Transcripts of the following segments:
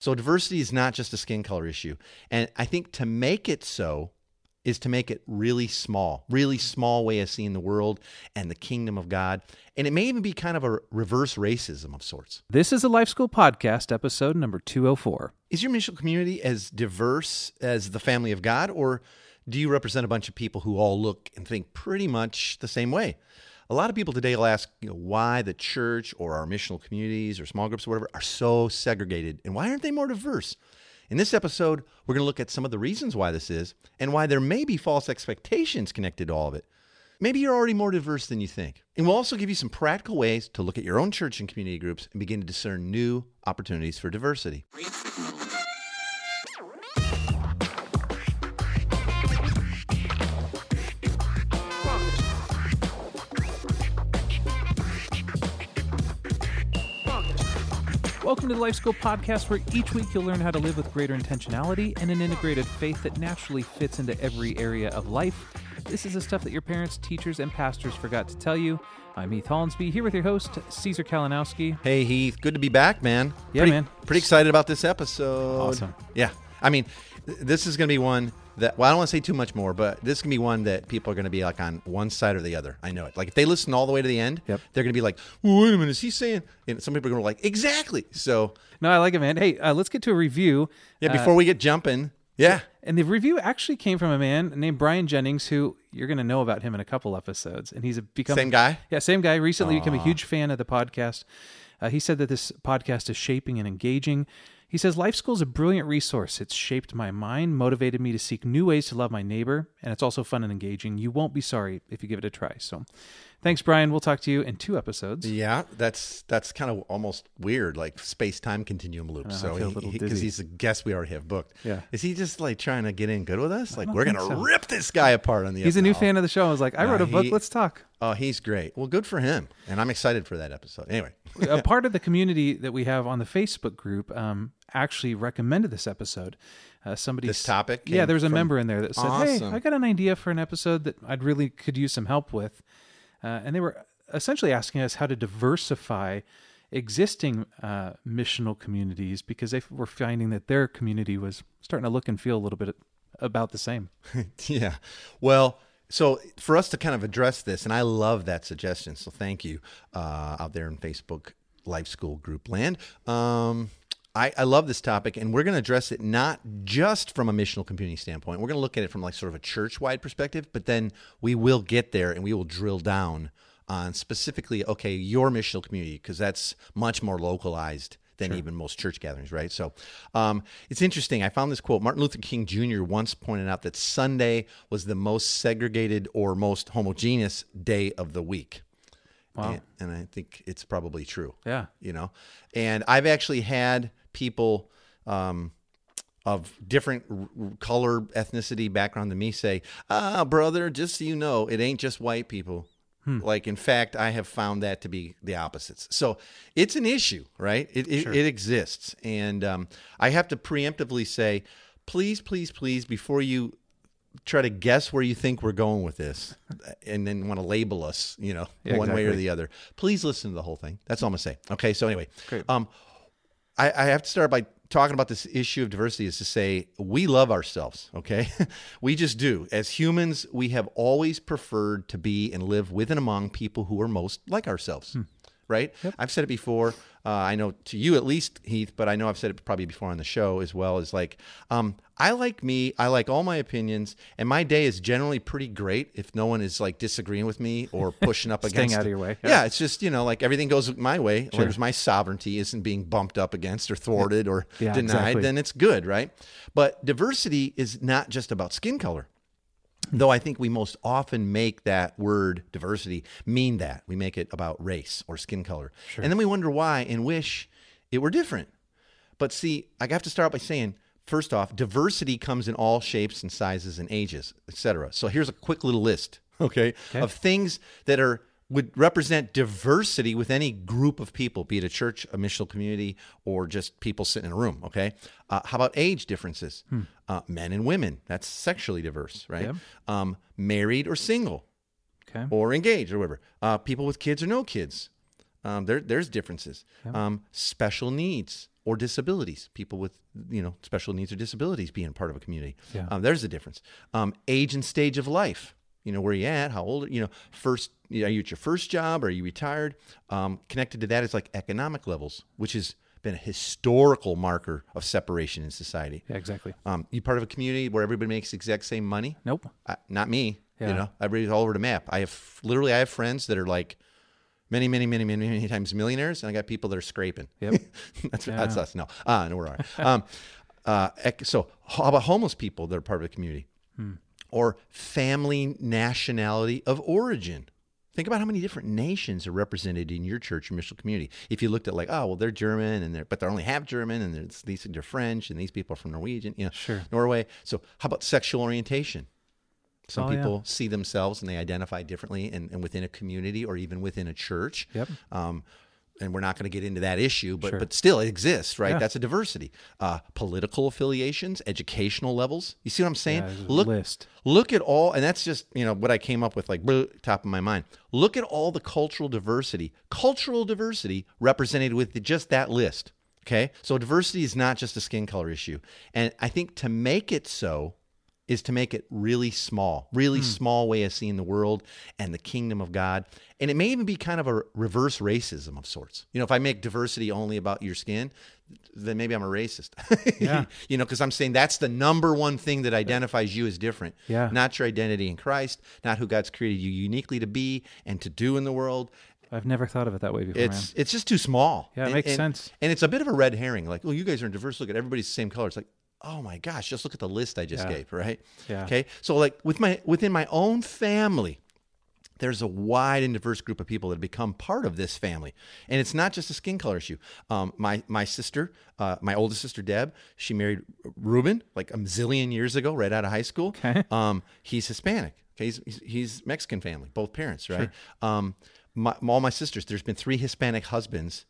So diversity is not just a skin color issue. And I think to make it so is to make it really small, really small way of seeing the world and the kingdom of God. And it may even be kind of a reverse racism of sorts. This is a Life School Podcast, episode number 204. Is your mission community as diverse as the family of God, or do you represent a bunch of people who all look and think pretty much the same way? A lot of people today will ask, you know, why the church or our missional communities or small groups or whatever are so segregated and why aren't they more diverse? In this episode, we're going to look at some of the reasons why this is and why there may be false expectations connected to all of it. Maybe you're already more diverse than you think. And we'll also give you some practical ways to look at your own church and community groups and begin to discern new opportunities for diversity. Welcome to the Life School Podcast, where each week you'll learn how to live with greater intentionality and an integrated faith that naturally fits into every area of life. This is the stuff that your parents, teachers, and pastors forgot to tell you. I'm Heath Hollinsby, here with your host, Caesar Kalinowski. Hey Heath, good to be back, man. Yeah, pretty, man. Pretty excited about this episode. Awesome. Yeah. I mean, this is going to be one that, well, I don't want to say too much more, but this to be one that people are going to be like on one side or the other. I know it. Like if they listen all the way to the end, Yep. they're going to be like, well, wait a minute, is he saying? And some people are going to be like, exactly. So, No, I like it, man. Hey, uh, let's get to a review. yeah, Uh, before we get jumping, yeah. and the review actually came from a man named Brian Jennings, who you're going to know about him in a couple episodes. And he's a- become Same guy? Yeah, same guy. Recently become a huge fan of the podcast. Uh, he said that this podcast is shaping and engaging. He says Life School is a brilliant resource. It's shaped my mind, motivated me to seek new ways to love my neighbor, and it's also fun and engaging. You won't be sorry if you give it a try. So, thanks, Brian. We'll talk to you in two episodes. Yeah, that's that's kind of almost weird, like space time continuum loop. Uh, I so feel a little because dizzy. he's a guest we already have booked. Yeah. is he just like trying to get in good with us? Like we're gonna so. rip this guy apart on the. He's a new fan of the show. I was like, I wrote a book. Let's talk. Oh, he's great. Well, good for him, and I'm excited for that episode. Anyway, a part of the community that we have on the Facebook group um, actually recommended this episode. Uh, somebody This topic yeah, there was a from- member in there that said, "Hey, I got an idea for an episode that I'd really could use some help with," uh, and they were essentially asking us how to diversify existing uh, missional communities because they were finding that their community was starting to look and feel a little bit about the same. yeah. Well, so for us to kind of address this, and I love that suggestion. So thank you uh, out there in Facebook Life School Group land. Um, I, I love this topic, and we're going to address it not just from a missional community standpoint. We're going to look at it from like sort of a church wide perspective, but then we will get there and we will drill down on specifically, okay, your missional community, because that's much more localized than even most church gatherings, right? So um, it's interesting. I found this quote. Martin Luther King Jr. once pointed out that Sunday was the most segregated or most homogeneous day of the week. Wow. And, and I think it's probably true. Yeah. You know, and I've actually had people um, of different r- color, ethnicity, background than me say, ah, brother, just so you know, it ain't just white people. Like, in fact, I have found that to be the opposites. So it's an issue, right? It, it, it exists. And um, I have to preemptively say, please, please, please, before you try to guess where you think we're going with this and then want to label us, you know, Yeah, one way or the other, please listen to the whole thing. That's all I'm going to say. Okay. So, anyway, Great. um, I, I have to start by talking about this issue of diversity is to say we love ourselves okay? We just do. As humans we have always preferred to be and live with and among people who are most like ourselves hmm. Right i've said it before uh, i know to you at least heath but i know i've said it probably before on the show as well is like um, i like me i like all my opinions and my day is generally pretty great if no one is like disagreeing with me or pushing up against out of your way. yeah, it's just you know like everything goes my way. Whereas my sovereignty isn't being bumped up against or thwarted or Yeah, denied, exactly. then it's good, right? But diversity is not just about skin color. Though I think we most often make that word diversity mean that. We make it about race or skin color. And then we wonder why and wish it were different. But see, I have to start by saying, first off, diversity comes in all shapes and sizes and ages, etc. So here's a quick little list, okay, of things that are would represent diversity with any group of people, be it a church, a missional community, or just people sitting in a room. Okay, uh, how about age differences? Uh, men and women, that's sexually diverse, right? Yep. Um, married or single, Okay. or engaged or whatever. Uh, people with kids or no kids. Um, there, there's differences. Um, special needs or disabilities, people with you know special needs or disabilities being part of a community. Yeah. Um, there's a difference. Um, age and stage of life. You know where you at, how old? You know, first you know, are you at your first job? Or are you retired? Um, connected to that is like economic levels, which has been a historical marker of separation in society. Yeah, exactly. Um, you part of a community where everybody makes the exact same money? Nope. Uh, not me. Yeah. You know, everybody's all over the map. I have literally, I have friends that are like many, many, many, many, many times millionaires, and I got people that are scraping. Yep. that's that's us. No, ah, no, we're all right. um, uh, so how about homeless people that are part of the community, or family nationality of origin? Think about how many different nations are represented in your church or missional community. If you looked at like, oh, well, they're German and they're, but they're only half German and there's these they're French and these people are from Norwegian, you know, Sure. Norway. So how about sexual orientation? Some Oh, yeah. people see themselves and they identify differently and, and within a community or even within a church. Yep. Um, and we're not going to get into that issue, but Sure. but still it exists, right? Yeah. That's a diversity. Uh, political affiliations, educational levels. You see what I'm saying? Yeah, look, list. look at all, and that's just you know what I came up with, like top of my mind. Look at all the cultural diversity, cultural diversity represented with just that list. Okay, so diversity is not just a skin color issue, and I think to make it so is to make it really small, really hmm. small way of seeing the world and the kingdom of God. And it may even be kind of a reverse racism of sorts. You know, if I make diversity only about your skin, then maybe I'm a racist. Yeah. you know, because I'm saying that's the number one thing that identifies you as different. Yeah. Not your identity in Christ, not who God's created you uniquely to be and to do in the world. I've never thought of it that way before, It's man. it's just too small. Yeah, it And- makes and- sense. And it's a bit of a red herring. Like, oh, you guys are diverse. Look at everybody's the same color. It's like, oh my gosh, just look at the list I just Yeah. gave, right? Yeah. Okay. So like with my within my own family, there's a wide and diverse group of people that have become part of this family, and it's not just a skin color issue. Um, my my sister, uh, my oldest sister Deb, she married Ruben like a zillion years ago, right out of high school. Okay. Um, he's Hispanic. Okay, he's, he's, he's Mexican family, both parents, right? Um, my, all my sisters, there's been three Hispanic husbands,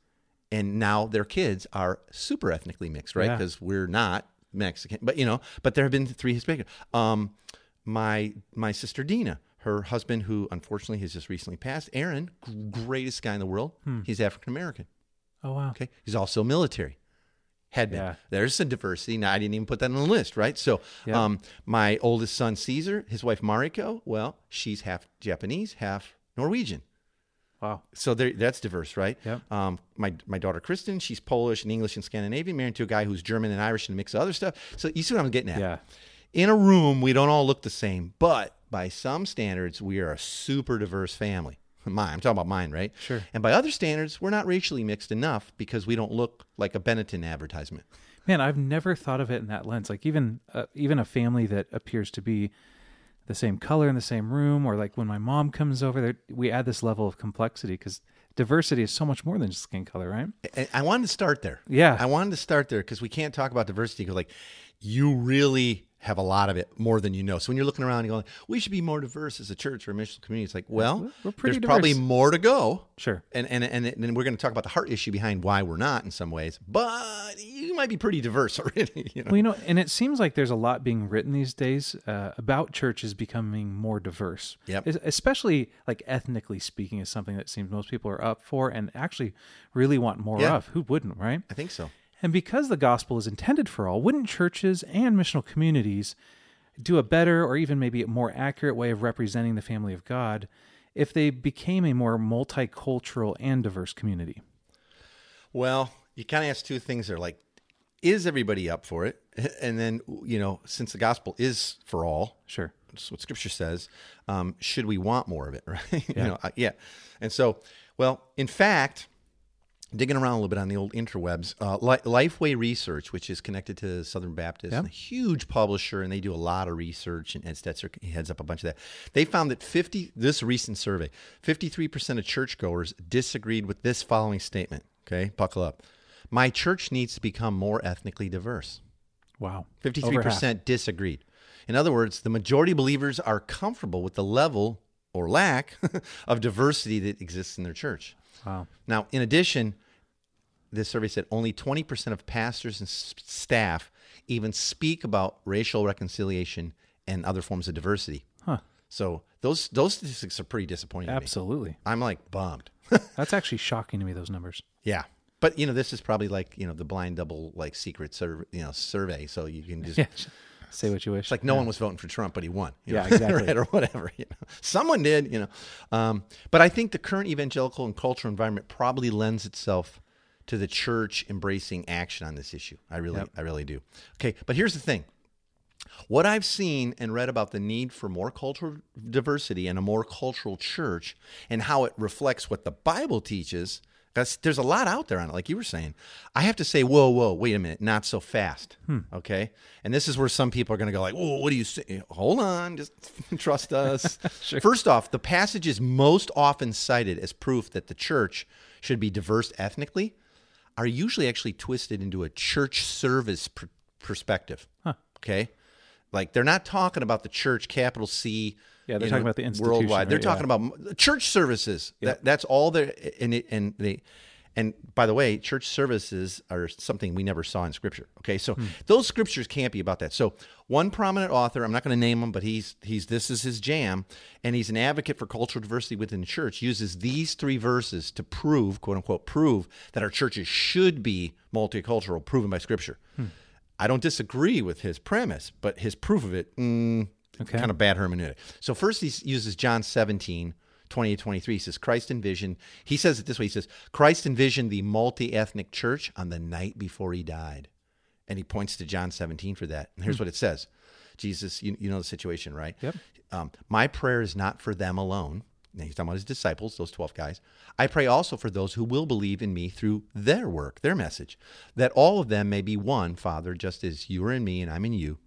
and now their kids are super ethnically mixed, right? Yeah. Because we're not Mexican, but you know, but there have been three Hispanic. Um, my my sister Dina, her husband, who unfortunately has just recently passed, Aaron, greatest guy in the world. He's African American. Oh wow. Okay, he's also military. Had been. Yeah. There's some diversity. Now I didn't even put that on the list, right? So, Yeah. um, my oldest son Caesar, his wife Mariko, well, she's half Japanese, half Norwegian. Wow. So there, that's diverse, right? Yep. Um, my my daughter Kristen, she's Polish and English and Scandinavian, married to a guy who's German and Irish and a mix of other stuff. So you see what I'm getting at? Yeah. In a room, we don't all look the same, but by some standards, we are a super diverse family. Mine, I'm talking about mine, right? Sure. And by other standards, we're not racially mixed enough because we don't look like a Benetton advertisement. Man, I've never thought of it in that lens. Like even uh, even a family that appears to be the same color in the same room, or like when my mom comes over, there we add this level of complexity because diversity is so much more than just skin color, right? And I wanted to start there. Yeah. I wanted to start there because we can't talk about diversity because, like, you really have a lot of it more than you know. So when you're looking around and going, we should be more diverse as a church or a missional community, it's like, well, we're pretty diverse. there's probably more to go. Sure. And and and then we're going to talk about the heart issue behind why we're not in some ways, but you might be pretty diverse already. You know? Well, you know, and it seems like there's a lot being written these days uh, about churches becoming more diverse. Yep. Especially like ethnically speaking is something that seems most people are up for and actually really want more Yeah. of. Who wouldn't, right? I think so. And because the gospel is intended for all, wouldn't churches and missional communities do a better or even maybe a more accurate way of representing the family of God if they became a more multicultural and diverse community? Well, you kind of ask two things there like, is everybody up for it? And then, you know, since the gospel is for all, Sure. That's what Scripture says. Um, should we want more of it, right? Yeah. you know, uh, yeah. And so, well, in fact, digging around a little bit on the old interwebs, uh, Lifeway Research, which is connected to Southern Baptist, Yeah. a huge publisher, and they do a lot of research, and Ed Stetzer heads up a bunch of that. They found that 50, this recent survey, 53% of churchgoers disagreed with this following statement. Okay, buckle up. My church needs to become more ethnically diverse. Wow. 53% disagreed. In other words, the majority of believers are comfortable with the level or lack of diversity that exists in their church. Wow. Now, in addition, this survey said only 20% of pastors and s- staff even speak about racial reconciliation and other forms of diversity. Huh. So those those statistics are pretty disappointing. to me. Absolutely. I'm like bummed. That's actually shocking to me, those numbers. yeah. But you know, this is probably like you know the blind double like secret survey, you know survey. So you can just Yeah. Say what you wish. It's like no one was voting for Trump, but he won. you Yeah, know, exactly. right, or whatever. You know, someone did. You know, um, but I think the current evangelical and cultural environment probably lends itself to the church embracing action on this issue. I really, I really do. Okay, but here's the thing. What I've seen and read about the need for more cultural diversity and a more cultural church and how it reflects what the Bible teaches, that's, there's a lot out there on it, like you were saying. I have to say, whoa, whoa, wait a minute, not so fast. Hmm. Okay. And this is where some people are going to go, like, whoa, what do you say? Hold on, just trust us. First off, the passages most often cited as proof that the church should be diverse ethnically are usually actually twisted into a church service pr- perspective. Okay. Like they're not talking about the church, capital C. Yeah, they're talking about the institution, worldwide. They're right? talking about church services. That, that's all they're and it, and they and by the way, church services are something we never saw in Scripture. Okay, so Hmm. those scriptures can't be about that. So one prominent author, I'm not going to name him, but he's he's this is his jam, and he's an advocate for cultural diversity within the church. Uses these three verses to prove, quote unquote, prove that our churches should be multicultural, proven by Scripture. Hmm. I don't disagree with his premise, but his proof of it, mm, Okay. kind of bad hermeneutic. So first he uses John 17, 28, 23. He says, Christ envisioned, he says it this way. He says, Christ envisioned the multi-ethnic church on the night before he died. And he points to John 17 for that. And here's what it says. Jesus, you, you know the situation, right? Yep. Um, my prayer is not for them alone. Now he's talking about his disciples, those 12 guys. I pray also for those who will believe in me through their work, their message, that all of them may be one, Father, just as you are in me and I'm in you.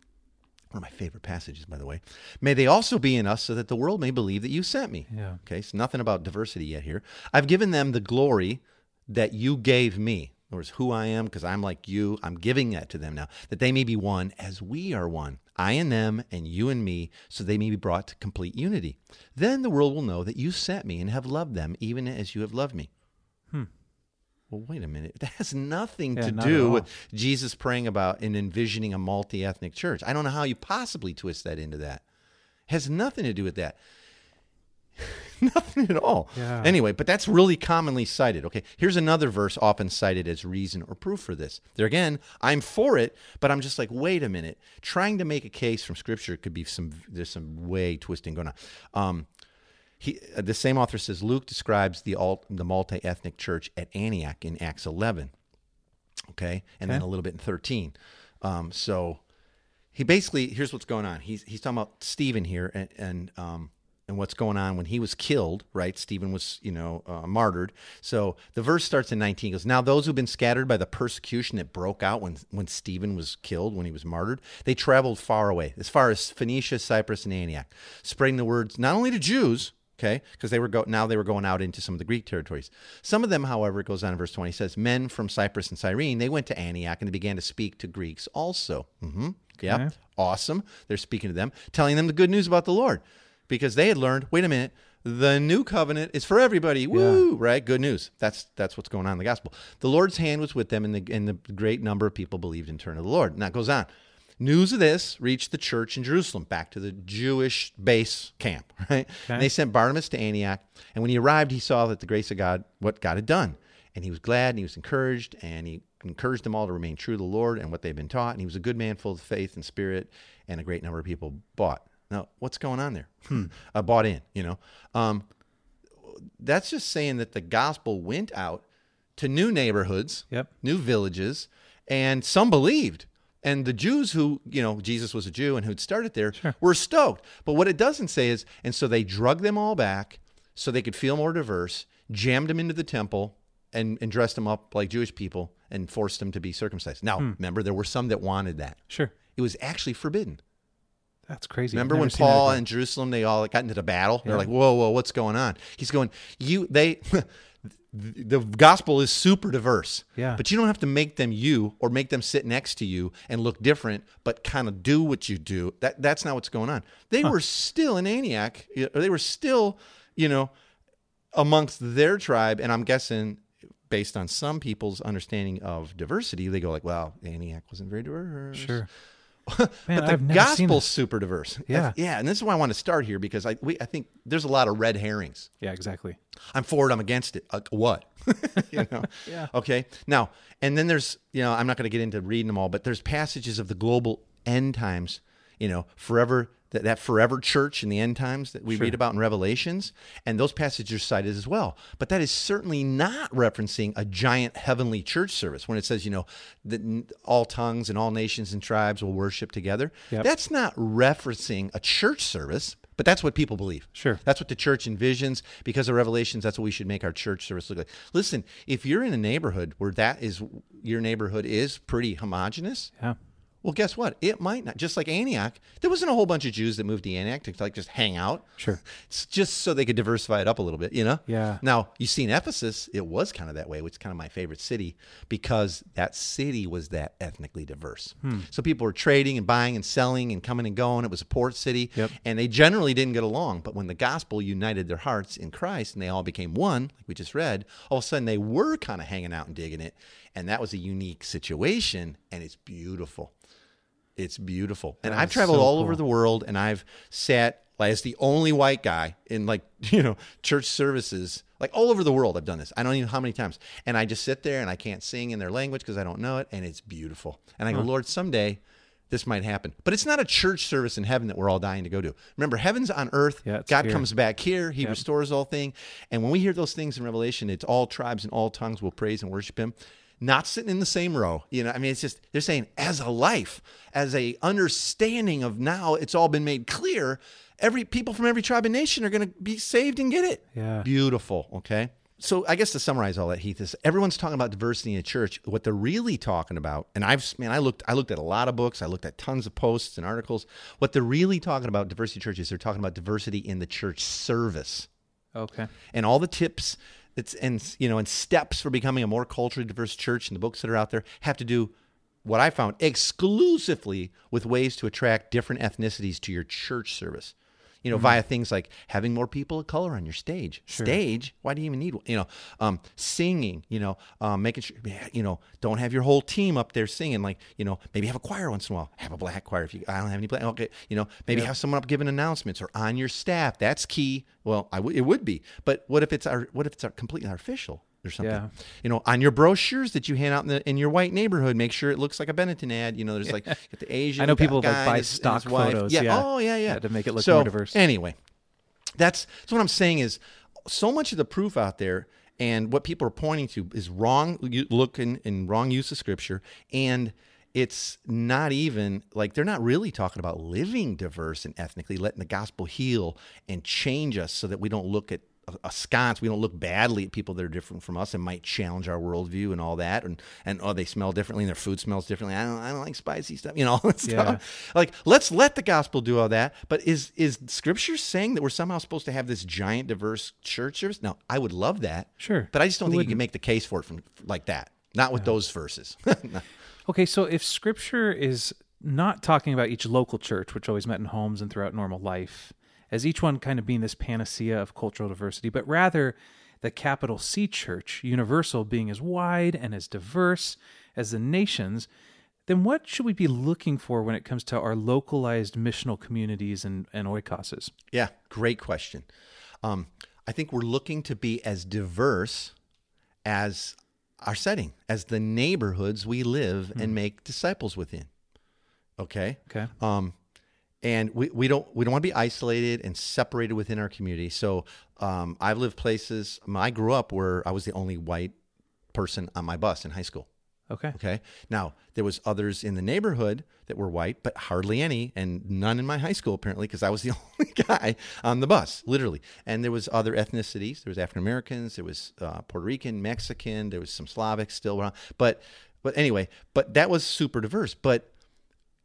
One of my favorite passages, by the way. May they also be in us so that the world may believe that you sent me. Yeah. Okay, so nothing about diversity yet here. I've given them the glory that you gave me. In other words, who I am, because I'm like you, I'm giving that to them now, that they may be one as we are one. I and them, and you and me, so they may be brought to complete unity. Then the world will know that you sent me and have loved them, even as you have loved me. Well, wait a minute. That has nothing Yeah, to not do with Jesus praying about and envisioning a multi ethnic church. I don't know how you possibly twist that into that. has nothing to do with that. nothing at all. Yeah. Anyway, but that's really commonly cited. Okay, here's another verse often cited as reason or proof for this. There again, I'm for it, but I'm just like, wait a minute. Trying to make a case from Scripture could be some. There's some way twisting going on. Um, he, uh, the same author says Luke describes the alt, the multi-ethnic church at Antioch in Acts 11. Okay, and then a little bit in 13. Um, so he basically here's what's going on. He's he's talking about Stephen here and and um, and what's going on when he was killed. Right, Stephen was you know uh, martyred. So the verse starts in 19. It goes now those who've been scattered by the persecution that broke out when when Stephen was killed when he was martyred. They traveled far away as far as Phoenicia, Cyprus, and Antioch, spreading the words not only to Jews okay? Because they were go now they were going out into some of the greek territories. Some of them however it goes on in verse 20 says men from cyprus and cyrene they went to antioch and they began to speak to greeks also. Mm-hmm. yeah. Okay. awesome. They're speaking to them telling them the good news about the lord because they had learned wait a minute the new covenant is for everybody. Woo! Right? Good news. That's that's what's going on in the gospel. The lord's hand was with them and the, and the great number of people believed in turn of the lord. And that goes on News of this reached the church in Jerusalem, back to the Jewish base camp, right? And they sent Barnabas to Antioch, and when he arrived, he saw that the grace of God, what God had done. And he was glad and he was encouraged, and he encouraged them all to remain true to the Lord and what they've been taught. And he was a good man, full of faith and spirit, and a great number of people bought. Now, what's going on there? uh, bought in, you know. Um, that's just saying that the gospel went out to new neighborhoods, Yep. new villages, and some believed. And the Jews who, you know, Jesus was a Jew and who'd started there were stoked. But what it doesn't say is, and so they drug them all back so they could feel more diverse, jammed them into the temple, and, and dressed them up like Jewish people and forced them to be circumcised. Now, hmm. remember, there were some that wanted that. Sure. It was actually forbidden. That's crazy. Remember when never seen that Paul and Jerusalem they all got into the battle? They're like, "Whoa, whoa, what's going on?" He's going, "You they the gospel is super diverse. Yeah. But you don't have to make them you or make them sit next to you and look different, but kind of do what you do. That that's not what's going on. They were still an Antioch, or they were still, you know, amongst their tribe, and I'm guessing based on some people's understanding of diversity, they go like, "Well, Antioch wasn't very diverse." Sure. Man, but the I've gospel's super diverse. Yeah. That's- yeah, and this is why I want to start here because I we, I think there's a lot of red herrings. Yeah, exactly. I'm for it. I'm against it. Uh, what? you know? Yeah. Okay. Now, and then there's, you know, I'm not going to get into reading them all, but there's passages of the global end times, you know, forever, that, that forever church in the end times that we read about in Revelations. And those passages are cited as well. But that is certainly not referencing a giant heavenly church service when it says, you know, that all tongues and all nations and tribes will worship together. Yep. That's not referencing a church service. But that's what people believe. Sure. That's what the church envisions because of Revelations. That's what we should make our church service look like. Listen, if you're in a neighborhood where that is your neighborhood is pretty homogenous, Yeah. Well, guess what? It might not. Just like Antioch, there wasn't a whole bunch of Jews that moved to Antioch to like just hang out. Sure. It's just so they could diversify it up a little bit, you know? Yeah. Now, you see in Ephesus, it was kind of that way, which is kind of my favorite city because that city was that ethnically diverse. Hmm. So people were trading and buying and selling and coming and going. It was a port city. Yep. And they generally didn't get along. But when the gospel united their hearts in Christ and they all became one, like we just read, all of a sudden they were kind of hanging out and digging it. And that was a unique situation. And it's beautiful. It's beautiful. And I've traveled so all over the world and I've sat like, as the only white guy in like, you know, church services, like all over the world. I've done this. I don't even know how many times. And I just sit there and I can't sing in their language because I don't know it. And it's beautiful. And I go, Lord, someday this might happen. But it's not a church service in heaven that we're all dying to go to. Remember, heaven's on earth. Yeah, God here. comes back here. He restores all thing. And when we hear those things in Revelation, it's all tribes and all tongues will praise and worship him. Not sitting in the same row. You know, I mean, it's just they're saying as a life, as a understanding of now it's all been made clear. Every people from every tribe and nation are going to be saved and get it. Yeah. Beautiful. Okay. So I guess to summarize all that, Heath, is everyone's talking about diversity in the church. What they're really talking about, and I've man, I looked, I looked at a lot of books, I looked at tons of posts and articles. What they're really talking about diversity churches, they're talking about diversity in the church service Okay. and all the tips that's and you know and steps for becoming a more culturally diverse church and the books that are out there have to do what I found exclusively with ways to attract different ethnicities to your church service. You know, via things like having more people of color on your stage. Stage? Why do you even need one? You know, um, singing. You know, um, making sure. You know, don't have your whole team up there singing. Like, you know, maybe have a choir once in a while. Have a black choir if you. I don't have any black. Okay, you know, maybe have someone up giving announcements or on your staff. That's key. Well, I w- it would be. But what if it's our? What if it's our completely artificial? Or something. Yeah. You know, on your brochures that you hand out in, the, in your white neighborhood, make sure it looks like a Benetton ad. You know, there's like get the Asian. I know people like buy his- stock photos, Yeah. yeah. Oh yeah, yeah. Yeah, to make it look so, more diverse. Anyway, that's so what I'm saying is so much of the proof out there and what people are pointing to is wrong looking and wrong use of scripture and it's not even like they're not really talking about living diverse and ethnically letting the gospel heal and change us so that we don't look at askance we don't look badly at people that are different from us and might challenge our worldview and all that. And and oh they smell differently and their food smells differently. I don't, I don't like spicy stuff you know stuff. Like let's let the gospel do all that. But is is scripture saying that we're somehow supposed to have this giant diverse church service? No i would love that. Sure. but i just don't Who think you can make the case for it from like that. Not with those verses. Okay, so if scripture is not talking about each local church, which always met in homes and throughout normal life, as each one kind of being this panacea of cultural diversity, but rather the capital C church, universal, being as wide and as diverse as the nations, then what should we be looking for when it comes to our localized missional communities and, and oikoses? Yeah, great question. Um, I think we're looking to be as diverse as our setting, as the neighborhoods we live and make disciples within. Okay. Okay. Um, and we, we don't we don't want to be isolated and separated within our community. So um, I've lived places. I grew up where I was the only white person on my bus in high school. Okay. Okay. Now there was others in the neighborhood that were white, but hardly any, and none in my high school apparently, because I was the only guy on the bus, literally. And there was other ethnicities. There was African Americans. There was uh, Puerto Rican, Mexican. There was some Slavic still around. But but anyway, but that was super diverse. But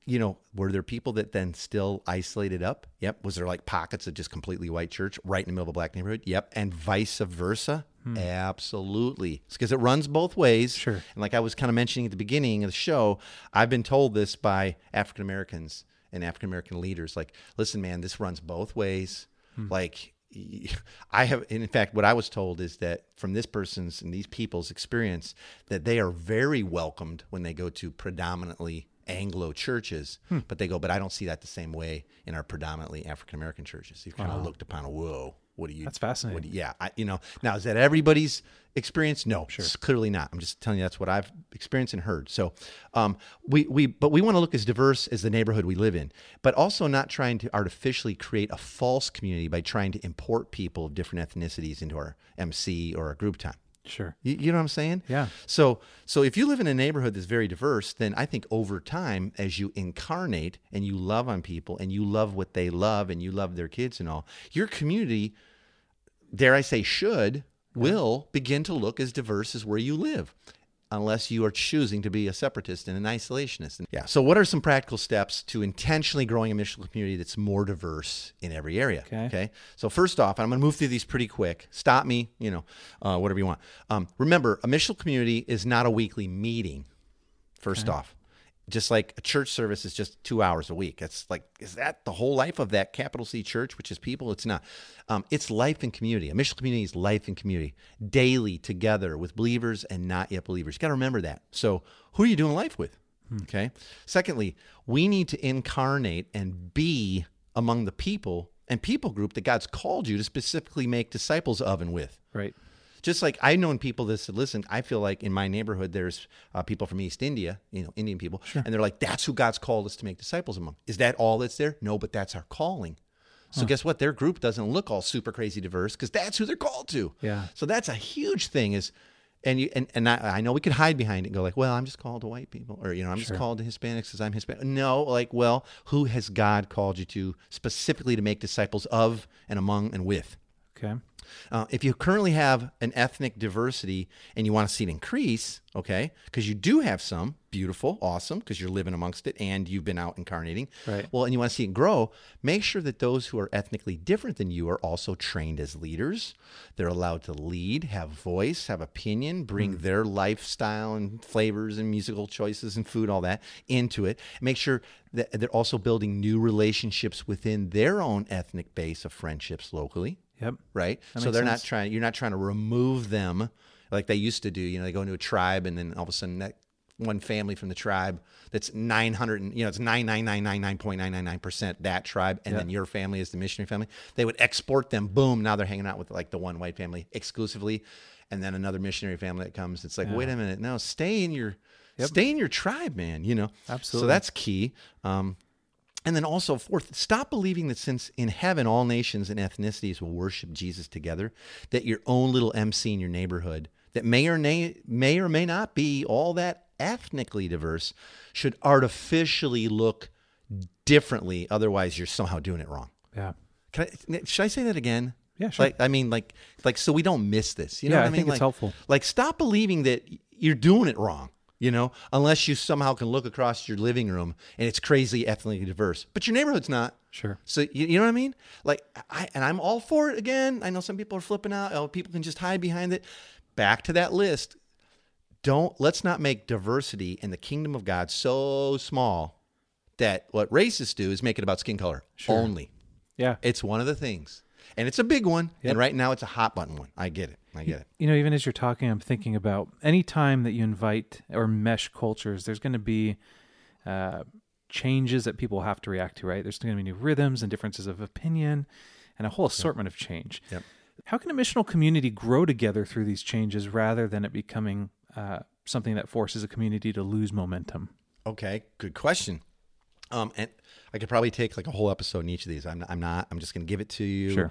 you know, were there people that then still isolated up? Yep. Was there like pockets of just completely white church right in the middle of a black neighborhood? Yep. And vice versa? Hmm. Absolutely. Because it runs both ways. Sure. And like I was kind of mentioning at the beginning of the show, I've been told this by African Americans and African American leaders like, listen, man, this runs both ways. Hmm. Like, I have, in fact, what I was told is that from this person's and these people's experience, that they are very welcomed when they go to predominantly Anglo churches, Hmm. but they go, but I don't see that the same way in our predominantly African American churches. You've kind of looked upon, a whoa, what do you? That's fascinating. What do you- yeah, I, you know. Now is that everybody's experience? No, it's clearly not. I'm just telling you that's what I've experienced and heard. So, um, we we but we want to look as diverse as the neighborhood we live in, but also not trying to artificially create a false community by trying to import people of different ethnicities into our MC or our group time. Sure. You, you know what I'm saying? Yeah. So so if you live in a neighborhood that's very diverse, then I think over time, as you incarnate and you love on people and you love what they love and you love their kids and all, your community, dare I say, should will begin to look as diverse as where you live. Unless you are choosing to be a separatist and an isolationist. Yeah. So, what are some practical steps to intentionally growing a missional community that's more diverse in every area? Okay. Okay. So first off, and I'm going to move through these pretty quick. Stop me, you know, uh, whatever you want. Um, remember, a missional community is not a weekly meeting. First off, just like a church service is just two hours a week. It's like, is that the whole life of that capital C church, which is people? It's not. Um, it's life and community. A missional community is life and community, daily together with believers and not yet believers. You got to remember that. So, who are you doing life with? Okay. Secondly, we need to incarnate and be among the people and people group that God's called you to specifically make disciples of and with. Right. Just like I've known people that said, listen, I feel like in my neighborhood there's uh, people from East India, you know, Indian people, and they're like, that's who God's called us to make disciples among. Is that all that's there? No, but that's our calling. So guess what? Their group doesn't look all super crazy diverse because that's who they're called to. Yeah. So that's a huge thing. Is and you and, and I, I know we could hide behind it and go like, well, I'm just called to white people, or you know, I'm just called to Hispanics because I'm Hispanic. No, like, well, who has God called you to specifically to make disciples of and among and with? Okay. Uh, if you currently have an ethnic diversity and you want to see it increase, okay, because you do have some, beautiful, awesome, because you're living amongst it and you've been out incarnating. Right. Well, and you want to see it grow, make sure that those who are ethnically different than you are also trained as leaders. They're allowed to lead, have voice, have opinion, bring their lifestyle and flavors and musical choices and food, all that into it. Make sure that they're also building new relationships within their own ethnic base of friendships locally Yep. right? so they're not trying. You're not trying to remove them like they used to do. You know, they go into a tribe and then all of a sudden that one family from the tribe that's 900 and you know it's 99999.999 percent that tribe and then your family is the missionary family they would export them boom now they're hanging out with like the one white family exclusively and then another missionary family that comes it's like wait a minute no stay in your stay in your tribe man you know Absolutely. so that's key um, and then also, fourth, stop believing that since in heaven all nations and ethnicities will worship Jesus together, that your own little MC in your neighborhood, that may or may, may or may not be all that ethnically diverse, should artificially look differently. Otherwise, you're somehow doing it wrong. Yeah. Can I, should I say that again? Yeah, sure. Like, I mean, like, like, so we don't miss this. You know Yeah, what I I mean? think it's helpful. Like, stop believing that you're doing it wrong. You know, unless you somehow can look across your living room and it's crazy ethnically diverse, but your neighborhood's not. Sure. So you, you know what I mean? Like, I and I'm all for it. Again, I know some people are flipping out. Oh, people can just hide behind it. Back to that list. Don't let's not make diversity in the kingdom of God so small that what racists do is make it about skin color only. Yeah. It's one of the things. And it's a big one. And right now it's a hot button one. I get it. I get it. You know, even as you're talking, I'm thinking about any time that you invite or mesh cultures, there's going to be uh, changes that people have to react to, right? There's going to be new rhythms and differences of opinion and a whole assortment of change. Yep. How can a missional community grow together through these changes rather than it becoming uh, something that forces a community to lose momentum? Okay, good question. Um, and I could probably take like a whole episode in each of these. I'm, I'm not. I'm just going to give it to you. Sure.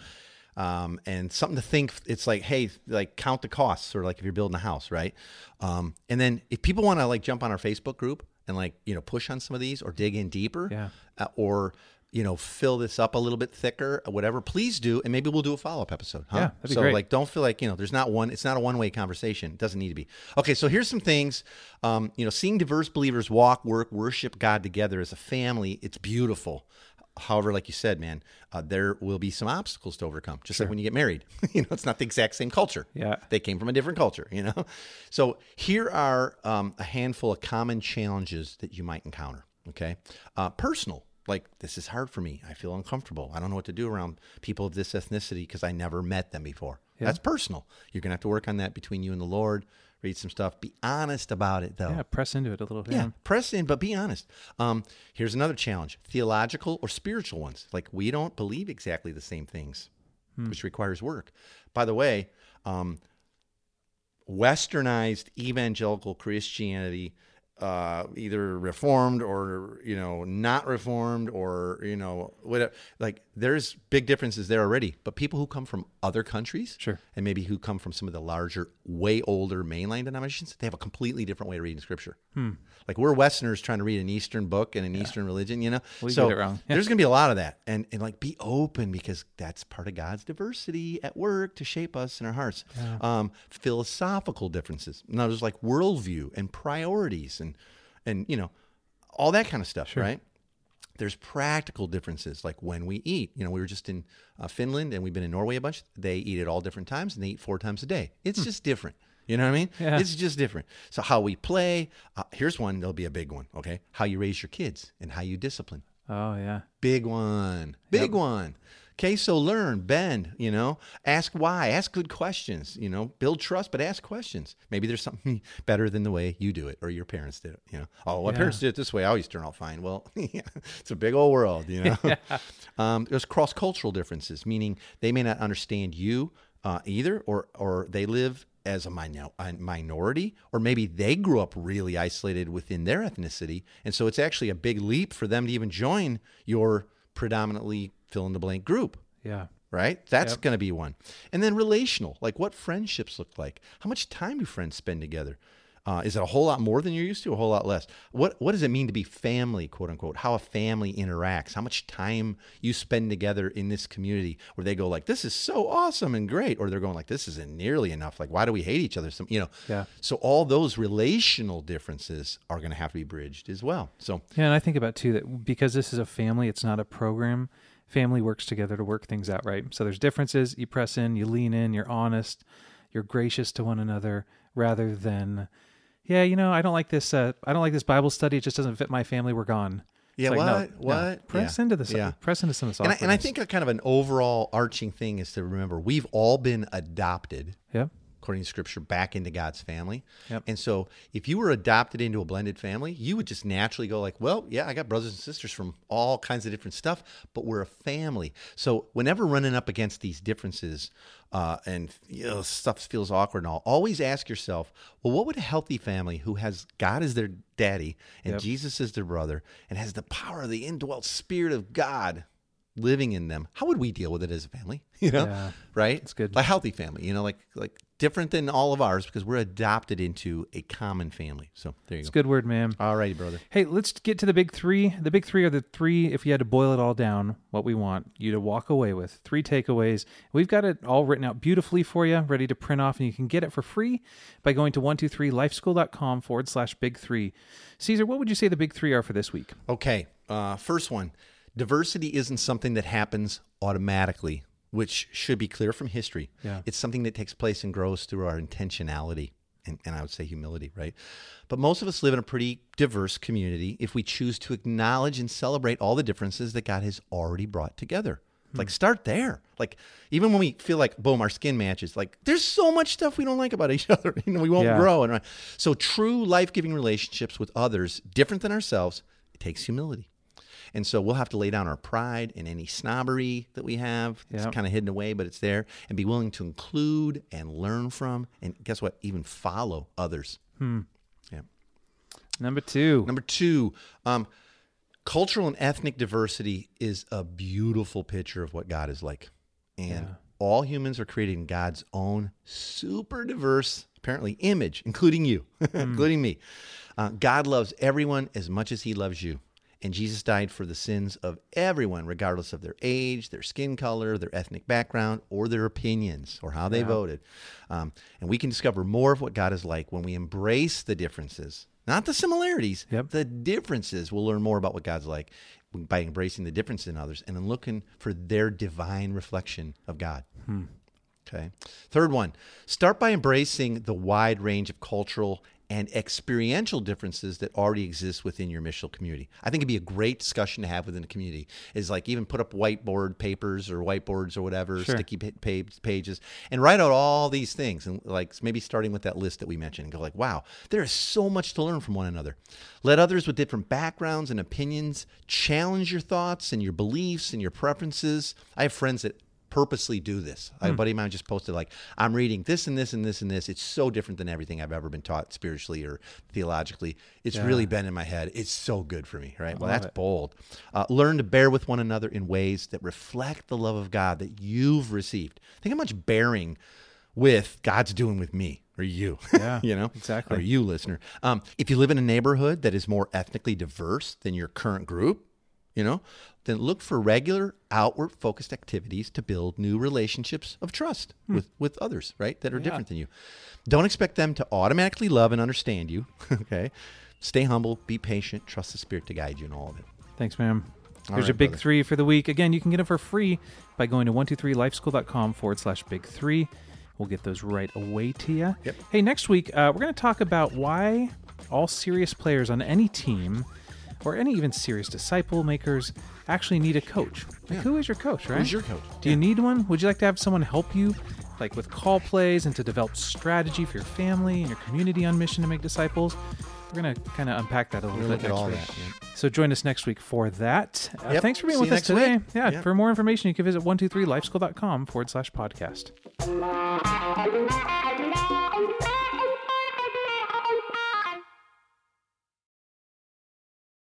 Um, and something to think. It's like, hey, like count the costs, or like if you're building a house, right? Um, and then if people want to like jump on our Facebook group and like you know push on some of these or dig in deeper, Yeah. uh, or you know fill this up a little bit thicker, whatever, please do, and maybe we'll do a follow up episode. Huh? Yeah, that'd be so great. like don't feel like you know there's not one it's not a one way conversation it doesn't need to be okay so here's some things um, you know seeing diverse believers walk work worship god together as a family it's beautiful however like you said man uh, there will be some obstacles to overcome just like when you get married you know it's not the exact same culture Yeah. they came from a different culture you know so here are um, a handful of common challenges that you might encounter okay uh, personal like this is hard for me i feel uncomfortable i don't know what to do around people of this ethnicity because i never met them before that's personal you're going to have to work on that between you and the lord read some stuff. Be honest about it, though. Yeah, press into it a little. Yeah, press in, but be honest. Um, here's another challenge theological or spiritual ones. Like, we don't believe exactly the same things, which requires work. By the way, um, westernized evangelical Christianity, uh, either reformed or you know not reformed or you know whatever. Like there's big differences there already. But people who come from other countries, Sure. and maybe who come from some of the larger, way older mainline denominations, they have a completely different way of reading Scripture. Like we're Westerners trying to read an Eastern book and an Eastern religion, you know. We so get it wrong. Yeah. there's going to be a lot of that, and and like be open because that's part of God's diversity at work to shape us in our hearts. Um, philosophical differences, now there's like worldview and priorities and and you know all that kind of stuff, right? There's practical differences, like when we eat. You know, we were just in uh, Finland and we've been in Norway a bunch. They eat at all different times and they eat four times a day. It's just different. You know what I mean? Yeah. It's just different. So how we play. Uh, here's one. There'll be a big one. Okay, how you raise your kids and how you discipline. Oh yeah. Big one. Big one. Okay, so learn, bend, you know, ask why, ask good questions, you know, build trust, but ask questions. Maybe there's something better than the way you do it or your parents did it, you know. Oh, my Yeah. parents did it this way. I always turn out fine. Well, yeah, it's a big old world, you know. um, there's cross cultural differences, meaning they may not understand you uh, either, or, or they live as a, minor, a minority, or maybe they grew up really isolated within their ethnicity. And so it's actually a big leap for them to even join your predominantly fill in the blank group Yeah. right? That's going to be one. And then relational, like what friendships look like. How much time do friends spend together? Uh, is it a whole lot more than you're used to, a whole lot less? What What does it mean to be family, quote unquote? How a family interacts? How much time you spend together in this community? Where they go like, "This is so awesome and great," or they're going like, "This isn't nearly enough." Like, why do we hate each other? Some, you know. Yeah. So all those relational differences are going to have to be bridged as well. So Yeah, and I think about too that because this is a family, it's not a program. Family works together to work things out, right? So there's differences. You press in, you lean in, you're honest, you're gracious to one another, rather than, yeah, you know, I don't like this. Uh, I don't like this Bible study. It just doesn't fit my family. We're gone. Yeah, like, no, what? no. What? Press Yeah. into this. Yeah. Press into some of this. and I, and I think a kind of an overall arching thing is to remember we've all been adopted Yep. According to scripture, back into God's family. Yep. And so if you were adopted into a blended family, you would just naturally go like, well, yeah, I got brothers and sisters from all kinds of different stuff, but we're a family. So whenever running up against these differences uh, and you know, stuff feels awkward and all, always ask yourself, well, what would a healthy family who has God as their daddy and Yep. Jesus as their brother and has the power of the indwelt spirit of God living in them, how would we deal with it as a family? You know, Yeah. right? It's good. A healthy family, you know, like like different than all of ours because we're adopted into a common family. So there you go. It's a good word, man. All righty, brother. Hey, let's get to the big three. The big three are the three, if you had to boil it all down, what we want you to walk away with. Three takeaways. We've got it all written out beautifully for you, ready to print off, and you can get it for free by going to 123lifeschool.com forward slash big three. Caesar, what would you say the big three are for this week? Okay, uh, first one. Diversity isn't something that happens automatically, which should be clear from history. Yeah. It's something that takes place and grows through our intentionality. And, and I would say humility, right? But most of us live in a pretty diverse community if we choose to acknowledge and celebrate all the differences that God has already brought together. Hmm. Like, start there. Like, even when we feel like, boom, our skin matches, like, there's so much stuff we don't like about each other. You know, we won't Yeah. grow. And so, true life giving relationships with others, different than ourselves, it takes humility. And so we'll have to lay down our pride and any snobbery that we have. It's kind of hidden away, but it's there. And be willing to include and learn from, and guess what? Even follow others. Yeah. Number two. Number two, um, cultural and ethnic diversity is a beautiful picture of what God is like. And all humans are created in God's own super diverse, apparently, image, including you, including me. Uh, God loves everyone as much as he loves you. And Jesus died for the sins of everyone, regardless of their age, their skin color, their ethnic background, or their opinions, or how they voted. Um, and we can discover more of what God is like when we embrace the differences, not the similarities, Yep. the differences. We'll learn more about what God's like by embracing the difference in others and then looking for their divine reflection of God. Okay. Third one, start by embracing the wide range of cultural and experiential differences that already exist within your missional community. I think it'd be a great discussion to have within the community. Is like even put up whiteboard papers or whiteboards or whatever, Sure. sticky pa- pa- pages, and write out all these things, and like maybe starting with that list that we mentioned, and go like, wow, there is so much to learn from one another. Let others with different backgrounds and opinions challenge your thoughts and your beliefs and your preferences. I have friends that purposely do this. A buddy of mine just posted like, I'm reading this and this and this and this. It's so different than everything I've ever been taught spiritually or theologically. It's really been in my head. It's so good for me, right? Well, that's it. bold. Uh, learn to bear with one another in ways that reflect the love of God that you've received. Think how much bearing with God's doing with me or you. Yeah, you know, exactly. Or you, listener. Um, if you live in a neighborhood that is more ethnically diverse than your current group, you know, then look for regular outward focused activities to build new relationships of trust with, with others, right? That are different than you. Don't expect them to automatically love and understand you. okay. Stay humble, be patient, trust the Spirit to guide you in all of it. Thanks, ma'am. All Here's right, your big brother. three for the week. Again, you can get them for free by going to 123lifeschool.com forward slash big three. We'll get those right away to you. Yep. Hey, next week, uh, we're going to talk about why all serious players on any team or any even serious disciple makers actually need a coach. Like, Yeah. who is your coach, right? Who's your coach? Do you need one? Would you like to have someone help you, like with call plays and to develop strategy for your family and your community on mission to make disciples? We're going to kind of unpack that a little bit next all week. that. yeah. So join us next week for that. Uh, Yep. Thanks for being See with us today. week. Yeah, Yeah. For more information, you can visit 123lifeschool.com forward slash podcast.